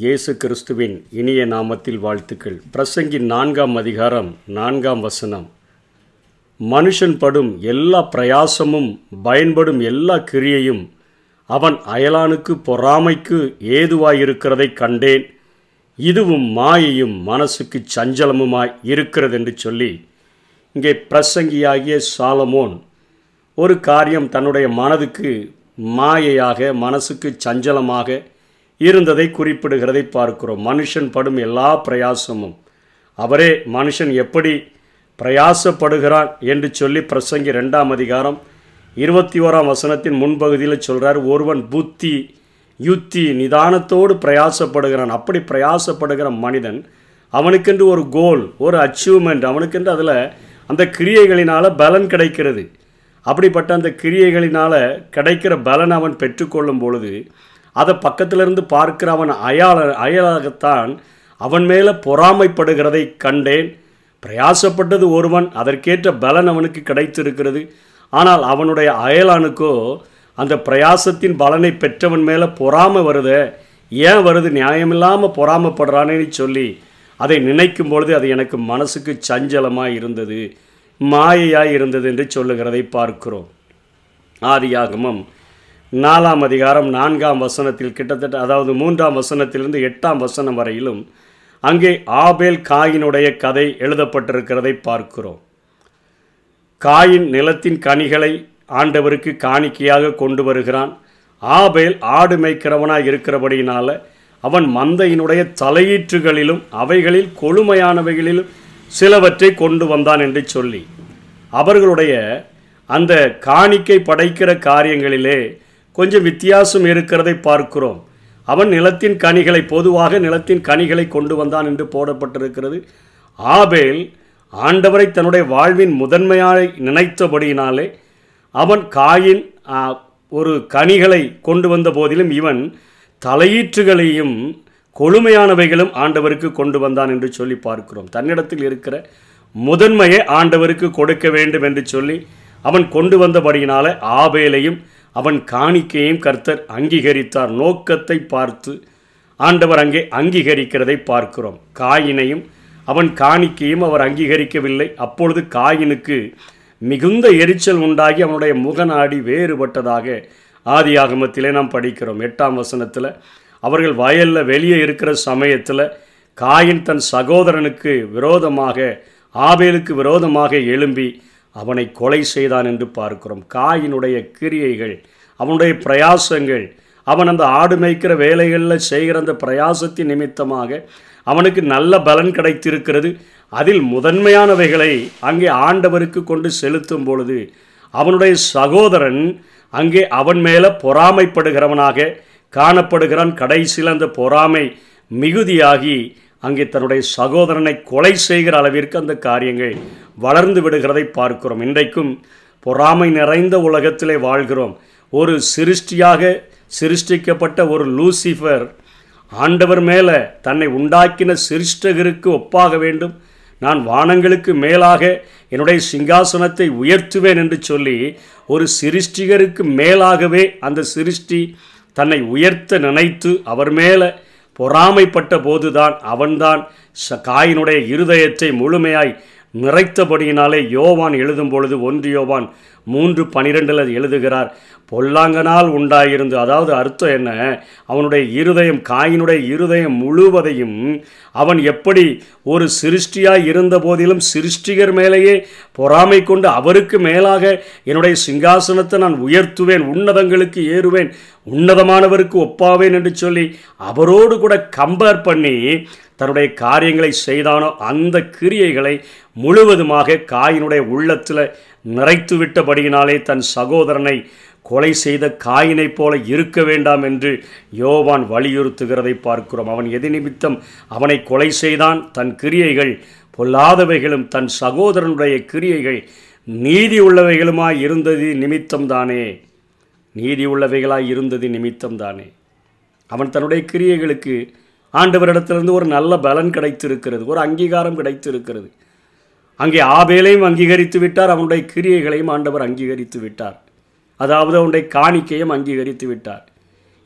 இயேசு கிறிஸ்துவின் இனிய நாமத்தில் வாழ்த்துக்கள். பிரசங்கின் நான்காம் அதிகாரம் நான்காம் வசனம். மனுஷன் படும் எல்லா பிரயாசமும் பயன்படும் எல்லா கிரியையும் அவன் அயலானுக்கு பொறாமைக்கு ஏதுவாயிருக்கிறதை கண்டேன். இதுவும் மாயையும் மனசுக்கு சஞ்சலமுமாய் இருக்கிறது என்று சொல்லி இங்கே பிரசங்கியாகிய சாலமோன் ஒரு காரியம் தன்னுடைய மனதுக்கு மாயையாக மனசுக்கு சஞ்சலமாக இருந்ததை குறிப்பிடுகிறதை பார்க்கிறோம். மனுஷன் படும் எல்லா பிரயாசமும். அவரே மனுஷன் எப்படி பிரயாசப்படுகிறான் என்று சொல்லி பிரசங்கி ரெண்டாம் அதிகாரம் இருபத்தி ஓராம் வசனத்தின் முன்பகுதியில் சொல்கிறார் ஒருவன் புத்தி யுத்தி நிதானத்தோடு பிரயாசப்படுகிறான். அப்படி பிரயாசப்படுகிற மனிதன் அவனுக்கென்று ஒரு கோல் ஒரு அச்சீவ்மெண்ட் அவனுக்கென்று அதில் அந்த கிரியைகளினால் பலன் கிடைக்கிறது. அப்படிப்பட்ட அந்த கிரியைகளினால் கிடைக்கிற பலன் அவன் பெற்றுக்கொள்ளும் பொழுது அதை பக்கத்திலிருந்து பார்க்கிற அவன் அயால அயலாகத்தான் அவன் மேலே பொறாமைப்படுகிறதை கண்டேன். பிரயாசப்பட்டது ஒருவன் அதற்கேற்ற பலன் அவனுக்கு கிடைத்திருக்கிறது. ஆனால் அவனுடைய அயலானுக்கோ அந்த பிரயாசத்தின் பலனை பெற்றவன் மேலே பொறாமை வருதே? ஏன் வருது? நியாயமில்லாமல் பொறாமப்படுறானேன்னு சொல்லி அதை நினைக்கும் பொழுது அது எனக்கு மனசுக்கு சஞ்சலமாக இருந்தது மாயையாக இருந்தது என்று சொல்லுகிறதை பார்க்கிறோம். ஆதியாகமம் நாலாம் அதிகாரம் நான்காம் வசனத்தில் கிட்டத்தட்ட அதாவது மூன்றாம் வசனத்திலிருந்து எட்டாம் வசனம் வரையிலும் அங்கே ஆபேல் காயினுடைய கதை எழுதப்பட்டிருக்கிறதை பார்க்கிறோம். காயின் நிலத்தின் கனிகளை ஆண்டவருக்கு காணிக்கையாக கொண்டு வருகிறான். ஆபேல் ஆடு மேய்க்கிறவனாக இருக்கிறபடியினால் அவன் மந்தையினுடைய தலையீற்றுகளிலும் அவைகளில் கொழுமையானவைகளிலும் சிலவற்றை கொண்டு வந்தான் என்று சொல்லி அவர்களுடைய அந்த காணிக்கை படைக்கிற காரியங்களிலே கொஞ்சம் வித்தியாசம் இருக்கிறதை பார்க்கிறோம். அவன் நிலத்தின் கனிகளை பொதுவாக நிலத்தின் கனிகளை கொண்டு வந்தான் என்று போடப்பட்டிருக்கிறது. ஆபேல் ஆண்டவரை தன்னுடைய வாழ்வின் முதன்மையாக நினைத்தபடியினாலே அவன் காயின் ஒரு கனிகளை கொண்டு வந்த போதிலும் இவன் தலையீற்றுகளையும் கொழுமையானவைகளும் ஆண்டவருக்கு கொண்டு வந்தான் என்று சொல்லி பார்க்கிறோம். தன்னிடத்தில் இருக்கிற முதன்மையை ஆண்டவருக்கு கொடுக்க வேண்டும் என்று சொல்லி அவன் கொண்டு வந்தபடியினால ஆபேலையும் அவன் காணிக்கையும் கர்த்தர் அங்கீகரித்தார். நோக்கத்தை பார்த்து ஆண்டவர் அங்கே அங்கீகரிக்கிறதை பார்க்கிறோம். காயினையும் அவன் காணிக்கையும் அவர் அங்கீகரிக்கவில்லை. அப்பொழுது காயினுக்கு மிகுந்த எரிச்சல் உண்டாகி அவனுடைய முகநாடி வேறுபட்டதாக ஆதி ஆகமத்திலே நாம் படிக்கிறோம். எட்டாம் வசனத்தில் அவர்கள் வயலில் வெளியே இருக்கிற சமயத்தில் காயின் தன் சகோதரனுக்கு விரோதமாக ஆபேலுக்கு விரோதமாக எழும்பி அவனை கொலை செய்தான் என்று பார்க்கிறோம். காயினுடைய கிரியைகள் அவனுடைய பிரயாசங்கள் அவன் அந்த ஆடு மேய்க்கிற வேலைகளில் செய்கிற அந்த பிரயாசத்தின் நிமித்தமாக அவனுக்கு நல்ல பலன் கிடைத்திருக்கிறது. அதில் முதன்மையானவைகளை அங்கே ஆண்டவருக்கு கொண்டு செலுத்தும் பொழுது அவனுடைய சகோதரன் அங்கே அவன் மேலே பொறாமைப்படுகிறவனாக காணப்படுகிறான். கடைசியில் அந்த பொறாமை மிகுதியாகி அங்கே தன்னுடைய சகோதரனை கொலை செய்கிற அளவிற்கு அந்த காரியங்கள் வளர்ந்து விடுகிறதை பார்க்கிறோம். இன்றைக்கும் பொறாமை நிறைந்த உலகத்திலே வாழ்கிறோம். ஒரு சிருஷ்டியாக சிருஷ்டிக்கப்பட்ட ஒரு லூசிஃபர் ஆண்டவர் மேலே தன்னை உண்டாக்கின சிருஷ்டகருக்கு ஒப்பாக வேண்டும். நான் வானங்களுக்கு மேலாக என்னுடைய சிங்காசனத்தை உயர்த்துவேன் என்று சொல்லி ஒரு சிருஷ்டிகருக்கு மேலாகவே அந்த சிருஷ்டி தன்னை உயர்த்த நினைத்து அவர் மேலே பொறாமைப்பட்ட போதுதான் அவன்தான் காயினுடைய இருதயத்தை முழுமையாய் நிறைத்தபடியினாலே யோவான் எழுதும் பொழுது ஒன்று யோவான் மூன்று பனிரெண்டில் எழுதுகிறார். பொல்லாங்கனால் உண்டாயிருந்து அதாவது அர்த்தம் என்ன? அவனுடைய இருதயம் காயினுடைய இருதயம் முழுவதையும் அவன் எப்படி ஒரு சிருஷ்டியாய் இருந்த போதிலும் சிருஷ்டிகர் மேலேயே பொறாமை கொண்டு அவருக்கு மேலாக என்னுடைய சிங்காசனத்தை நான் உயர்த்துவேன் உன்னதங்களுக்கு ஏறுவேன் உன்னதமானவருக்கு ஒப்பாவேன் என்று சொல்லி அவரோடு கூட கம்பேர் பண்ணி தன்னுடைய காரியங்களை செய்தானோ அந்த கிரியைகளை முழுவதுமாக காயினுடைய உள்ளத்தில் நிறைத்து விட்டபடியினாலே தன் சகோதரனை கொலை செய்த காயினைப் போல இருக்க வேண்டாம் என்று யோவான் வலியுறுத்துகிறதை பார்க்கிறோம். அவன் எது நிமித்தம் அவனை கொலை செய்தான். தன் கிரியைகள் பொல்லாதவைகளும் தன் சகோதரனுடைய கிரியைகள் நீதி உள்ளவைகளுமாய் இருந்தது நிமித்தம்தானே நீதி உள்ளவைகளாய் இருந்தது நிமித்தம்தானே அவன் தன்னுடைய கிரியைகளுக்கு ஆண்டவரிடத்திலிருந்து ஒரு நல்ல பலன் கிடைத்திருக்கிறது ஒரு அங்கீகாரம் கிடைத்திருக்கிறது. அங்கே ஆபேலையும் அங்கீகரித்து விட்டார் அவனுடைய கிரியைகளையும் ஆண்டவர் அங்கீகரித்து விட்டார். அதாவது அவனுடைய காணிக்கையும் அங்கீகரித்து விட்டார்.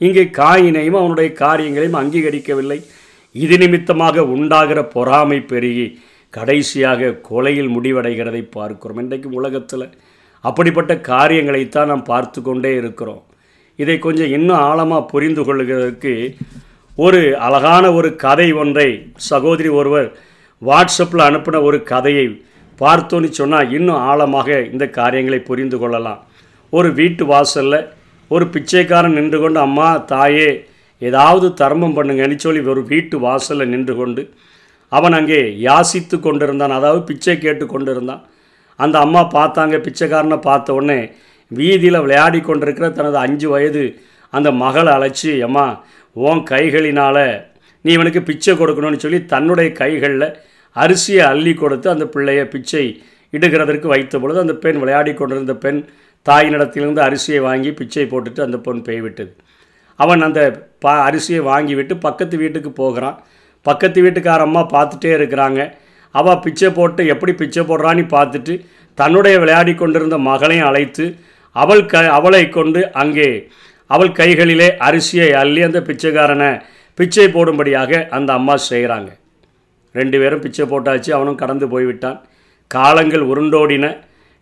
இங்கே காயினையும் அவனுடைய காரியங்களையும் அங்கீகரிக்கவில்லை. இது நிமித்தமாக உண்டாகிற பொறாமை பெருகி கடைசியாக கொலையில் முடிவடைகிறதை பார்க்கிறோம். இன்றைக்கும் உலகத்தில் அப்படிப்பட்ட காரியங்களைத்தான் நாம் பார்த்து கொண்டே இருக்கிறோம். இதை கொஞ்சம் இன்னும் ஆழமாக புரிந்து கொள்கிறதுக்கு ஒரு அழகான ஒரு கதை ஒன்றை சகோதரி ஒருவர் வாட்ஸ்அப்பில் அனுப்பின ஒரு கதையை பார்த்தோன்னு சொன்னால் இன்னும் ஆழமாக இந்த காரியங்களை புரிந்து கொள்ளலாம். ஒரு வீட்டு வாசலில் ஒரு பிச்சைக்காரன் நின்று கொண்டு அம்மா தாயே ஏதாவது தர்மம் பண்ணுங்கன்னு சொல்லி ஒரு வீட்டு வாசலில் நின்று கொண்டு அவன் அங்கே யாசித்து கொண்டிருந்தான். அதாவது பிச்சை கேட்டு கொண்டிருந்தான். அந்த அம்மா பார்த்தாங்க பிச்சைக்காரனை பார்த்த உடனே வீதியில் விளையாடி கொண்டிருக்கிற தனது அஞ்சு வயது அந்த மகளை அழைச்சி அம்மா உன் கைகளினால் நீ இவனுக்கு பிச்சை கொடுக்கணும்னு சொல்லி தன்னுடைய கைகளில் அரிசியை அள்ளி கொடுத்து அந்த பிள்ளைய பிச்சை இடுகிறதற்கு வைத்த பொழுது அந்த பெண் விளையாடி கொண்டிருந்த பெண் தாயினிடத்திலிருந்து அரிசியை வாங்கி பிச்சை போட்டுட்டு அந்த பொண் பெய்விட்டது. அவன் அந்த பா அரிசியை வாங்கி விட்டு பக்கத்து வீட்டுக்கு போகிறான். பக்கத்து வீட்டுக்கார அம்மா பார்த்துட்டே இருக்கிறாங்க. அவள் பிச்சை போட்டு எப்படி பிச்சை போடுறான்னு பார்த்துட்டு தன்னுடைய விளையாடி கொண்டிருந்த மகளையும் அழைத்து அவள் க அவளை கொண்டு அங்கே அவள் கைகளிலே அரிசியை அள்ளி அந்த பிச்சைக்காரனை பிச்சை போடும்படியாக அந்த அம்மா செய்கிறாங்க. ரெண்டு பேரும் பிச்சை போட்டாச்சு அவனும் கடந்து போய்விட்டான். காலங்கள் உருண்டோடின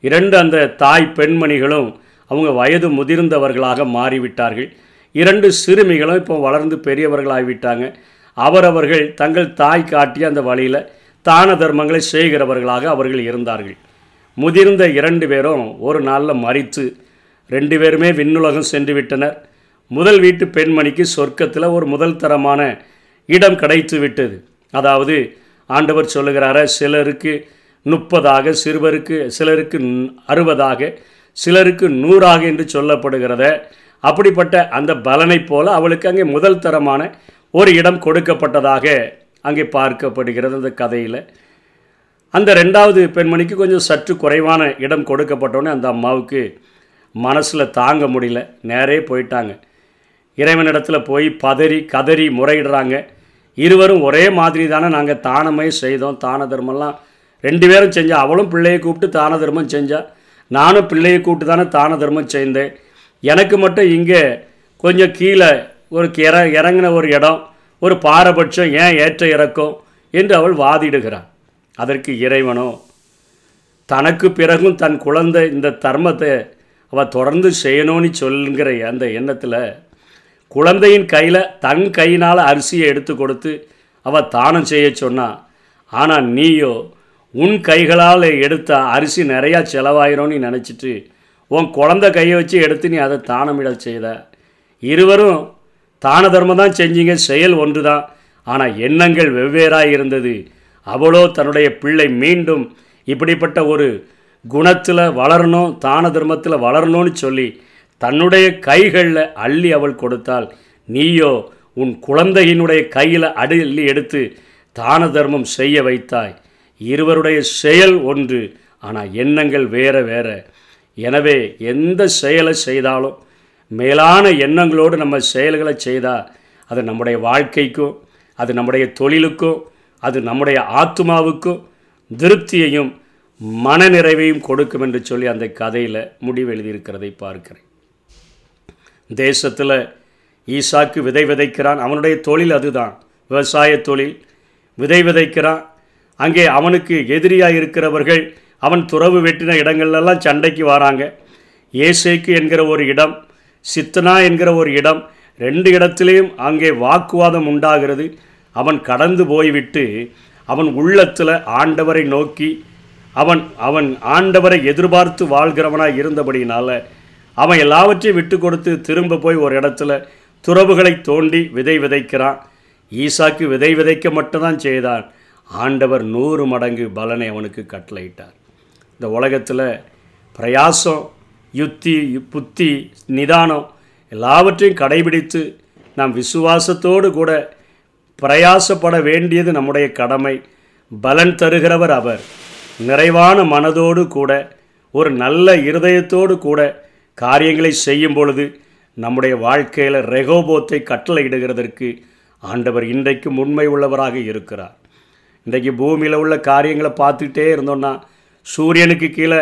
இரண்டு அந்த தாய் பெண்மணிகளும் அவங்க வயது முதிர்ந்தவர்களாக மாறிவிட்டார்கள். இரண்டு சிறுமிகளும் இப்போ வளர்ந்து பெரியவர்களாகிவிட்டாங்க. அவரவர்கள் தங்கள் தாய் காட்டிய அந்த வழியில் தான தர்மங்களை செய்கிறவர்களாக அவர்கள் இருந்தார்கள். முதிர்ந்த இரண்டு பேரும் ஒரு நாளில் மறித்து ரெண்டு பேருமே விண்ணுலகம் சென்று விட்டனர். முதல் வீட்டு பெண்மணிக்கு சொர்க்கத்தில் ஒரு முதல் தரமான இடம் கிடைத்து விட்டது. அதாவது ஆண்டவர் சொல்லுகிறார சிலருக்கு முப்பதாக சிறுவருக்கு சிலருக்கு அறுபதாக சிலருக்கு நூறாக என்று சொல்லப்படுகிறத அப்படிப்பட்ட அந்த பலனைப் போல அவளுக்கு அங்கே முதல் தரமான ஒரு இடம் கொடுக்கப்பட்டதாக அங்கே பார்க்கப்படுகிறது அந்த கதையில். அந்த ரெண்டாவது பெண்மணிக்கு கொஞ்சம் சற்று குறைவான இடம் கொடுக்கப்பட்டோன்னே அந்த அம்மாவுக்கு மனசில் தாங்க முடியல. நேரே போயிட்டாங்க. இறைவனிடத்தில் போய் பதறி கதறி முறையிடுறாங்க. இருவரும் ஒரே மாதிரி தானே நாங்கள் தானமே செய்தோம் தான தர்மம்லாம். ரெண்டு பேரும் செஞ்சால் அவளும் பிள்ளையை கூப்பிட்டு தான தர்மம் செஞ்சா நானும் பிள்ளையை கூப்பிட்டு தானே தான தர்மம் செய்தேன். எனக்கு மட்டும் இங்கே கொஞ்சம் கீழே ஒரு இற இறங்கின ஒரு இடம் ஒரு பாரபட்சம் ஏன் ஏற்ற இறக்கம் என்று அவள் வாதிடுகிறாள். அதற்கு இறைவனோ தனக்கு பிறகும் தன் குழந்தை இந்த தர்மத்தை அவள் தொடர்ந்து செய்யணும்னு சொல்லுங்கிற அந்த எண்ணத்தில் குழந்தையின் கையில் தன் கையினால் அரிசியை எடுத்து கொடுத்து அவள் தானம் செய்ய சொன்னா ஆனால் நீயோ உன் கைகளால் எடுத்த அரிசி நிறையா செலவாயிரோன்னு நினச்சிட்டு உன் குழந்தை கையை வச்சு எடுத்து நீ அதை தானமிட செய்த. இருவரும் தான தர்மம் தான் செஞ்சீங்க செயல் ஒன்று தான் ஆனால் எண்ணங்கள் வெவ்வேறாக இருந்தது. அவளோ தன்னுடைய பிள்ளை மீண்டும் இப்படிப்பட்ட ஒரு குணத்தில் வளரணும் தான தர்மத்தில் வளரணும்னு சொல்லி தன்னுடைய கைகளில் அள்ளி அவள் கொடுத்தாள். நீயோ உன் குழந்தையினுடைய கையில் அள்ளி எடுத்து தான தர்மம் செய்ய வைத்தாய். இருவருடைய செயல் ஒன்று ஆனால் எண்ணங்கள் வேற வேற. எனவே எந்த செயலை செய்தாலும் மேலான எண்ணங்களோடு நம்ம செயல்களை செய்தால் அது நம்முடைய வாழ்க்கைக்கும் அது நம்முடைய தொழிலுக்கும் அது நம்முடைய ஆத்மாவுக்கும் திருப்தியையும் மனநிறைவையும் கொடுக்கும் என்று சொல்லி அந்த கதையில் முடிவு எழுதியிருக்கிறதை பார்க்கிறேன். தேசத்தில் ஈசாக்கு விதை விதைக்கிறான். அவனுடைய தொழில் அதுதான். விவசாய தொழில். விதை விதைக்கிறான். அங்கே அவனுக்கு எதிரியாக இருக்கிறவர்கள் அவன் துறவு வெட்டின இடங்கள்லாம் சண்டைக்கு வராங்க. ஏசேக்கு என்கிற ஒரு இடம் சித்தனா என்கிற ஒரு இடம் ரெண்டு இடத்துலையும் அங்கே வாக்குவாதம் உண்டாகிறது. அவன் கடந்து போய்விட்டு அவன் உள்ளத்தில் ஆண்டவரை நோக்கி அவன் அவன் ஆண்டவரை எதிர்பார்த்து வாழ்கிறவனாக இருந்தபடியினால அவன் எல்லாவற்றையும் விட்டு கொடுத்து திரும்ப போய் ஒரு இடத்துல துறவுகளை தோண்டி விதை விதைக்கிறான். ஈசாக்கு விதை விதைக்க மட்டும்தான் செய்தான். ஆண்டவர் நூறு மடங்கு பலனை அவனுக்கு கட்டளையிட்டார். இந்த உலகத்தில் பிரயாசம் யுத்தி புத்தி நிதானம் எல்லாவற்றையும் கடைபிடித்து நாம் விசுவாசத்தோடு கூட பிரயாசப்பட வேண்டியது நம்முடைய கடமை. பலன் தருகிறவர் அவர். நிறைவான மனதோடு கூட ஒரு நல்ல இருதயத்தோடு கூட காரியங்களை செய்யும் பொழுது நம்முடைய வாழ்க்கையில் ரெகோபோத்தை கட்டளையிடுகிறதற்கு ஆண்டவர் இன்றைக்கும் உண்மை உள்ளவராக இருக்கிறார். இன்றைக்கு பூமியில் உள்ள காரியங்களை பார்த்துக்கிட்டே இருந்தோன்னா சூரியனுக்கு கீழே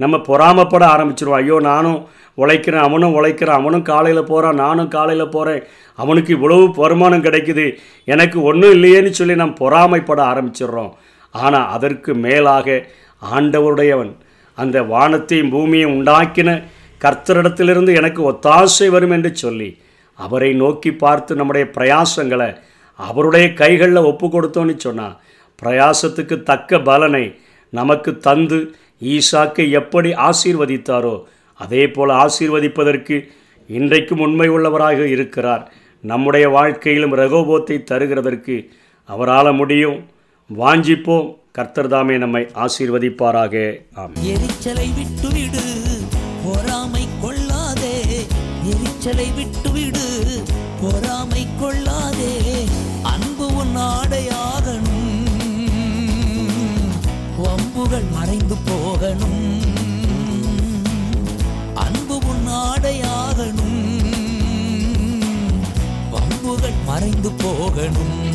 நம்ம பொறாமப்பட ஆரம்பிச்சிருவோம். ஐயோ நானும் உழைக்கிறேன் அவனும் உழைக்கிறான் அவனும் காலையில் போகிறான் நானும் காலையில் போகிறேன் அவனுக்கு இவ்வளவு வருமானம் கிடைக்குது எனக்கு ஒன்றும் இல்லையேன்னு சொல்லி நாம் பொறாமைப்பட ஆரம்பிச்சிடுறோம். ஆனால் அதற்கு மேலாக ஆண்டவருடையவன் அந்த வானத்தையும் பூமியையும் உண்டாக்கின கர்த்தரிடத்திலிருந்து எனக்கு ஒத்தாசை வரும் என்று சொல்லி அவரை நோக்கி பார்த்து நம்முடைய பிரயாசங்களை அவருடைய கைகளில் ஒப்பு கொடுத்தோன்னு சொன்னால் பிரயாசத்துக்கு தக்க பலனை நமக்கு தந்து ஈசாக்கை எப்படி ஆசீர்வதித்தாரோ அதே போல் ஆசீர்வதிப்பதற்கு இன்றைக்கும் உண்மை உள்ளவராக இருக்கிறார். நம்முடைய வாழ்க்கையிலும் ரகோபோத்தை தருகிறதற்கு அவரால் முடியும். வாஞ்சிப்போம். கர்த்தர் தாமே நம்மை ஆசீர்வதிப்பாராக. ஆம் எரிச்சலை விட்டுவிடு பொறாமை கொள்ளாதே. எரிச்சலை விட்டுவிடு பொறாமை கொள்ளாதே. அன்பு உன் ஆடையாகணும் வம்புகள் மறைந்து போகணும். அன்பு உன் ஆடையாகணும் வம்புகள் மறைந்து போகணும்.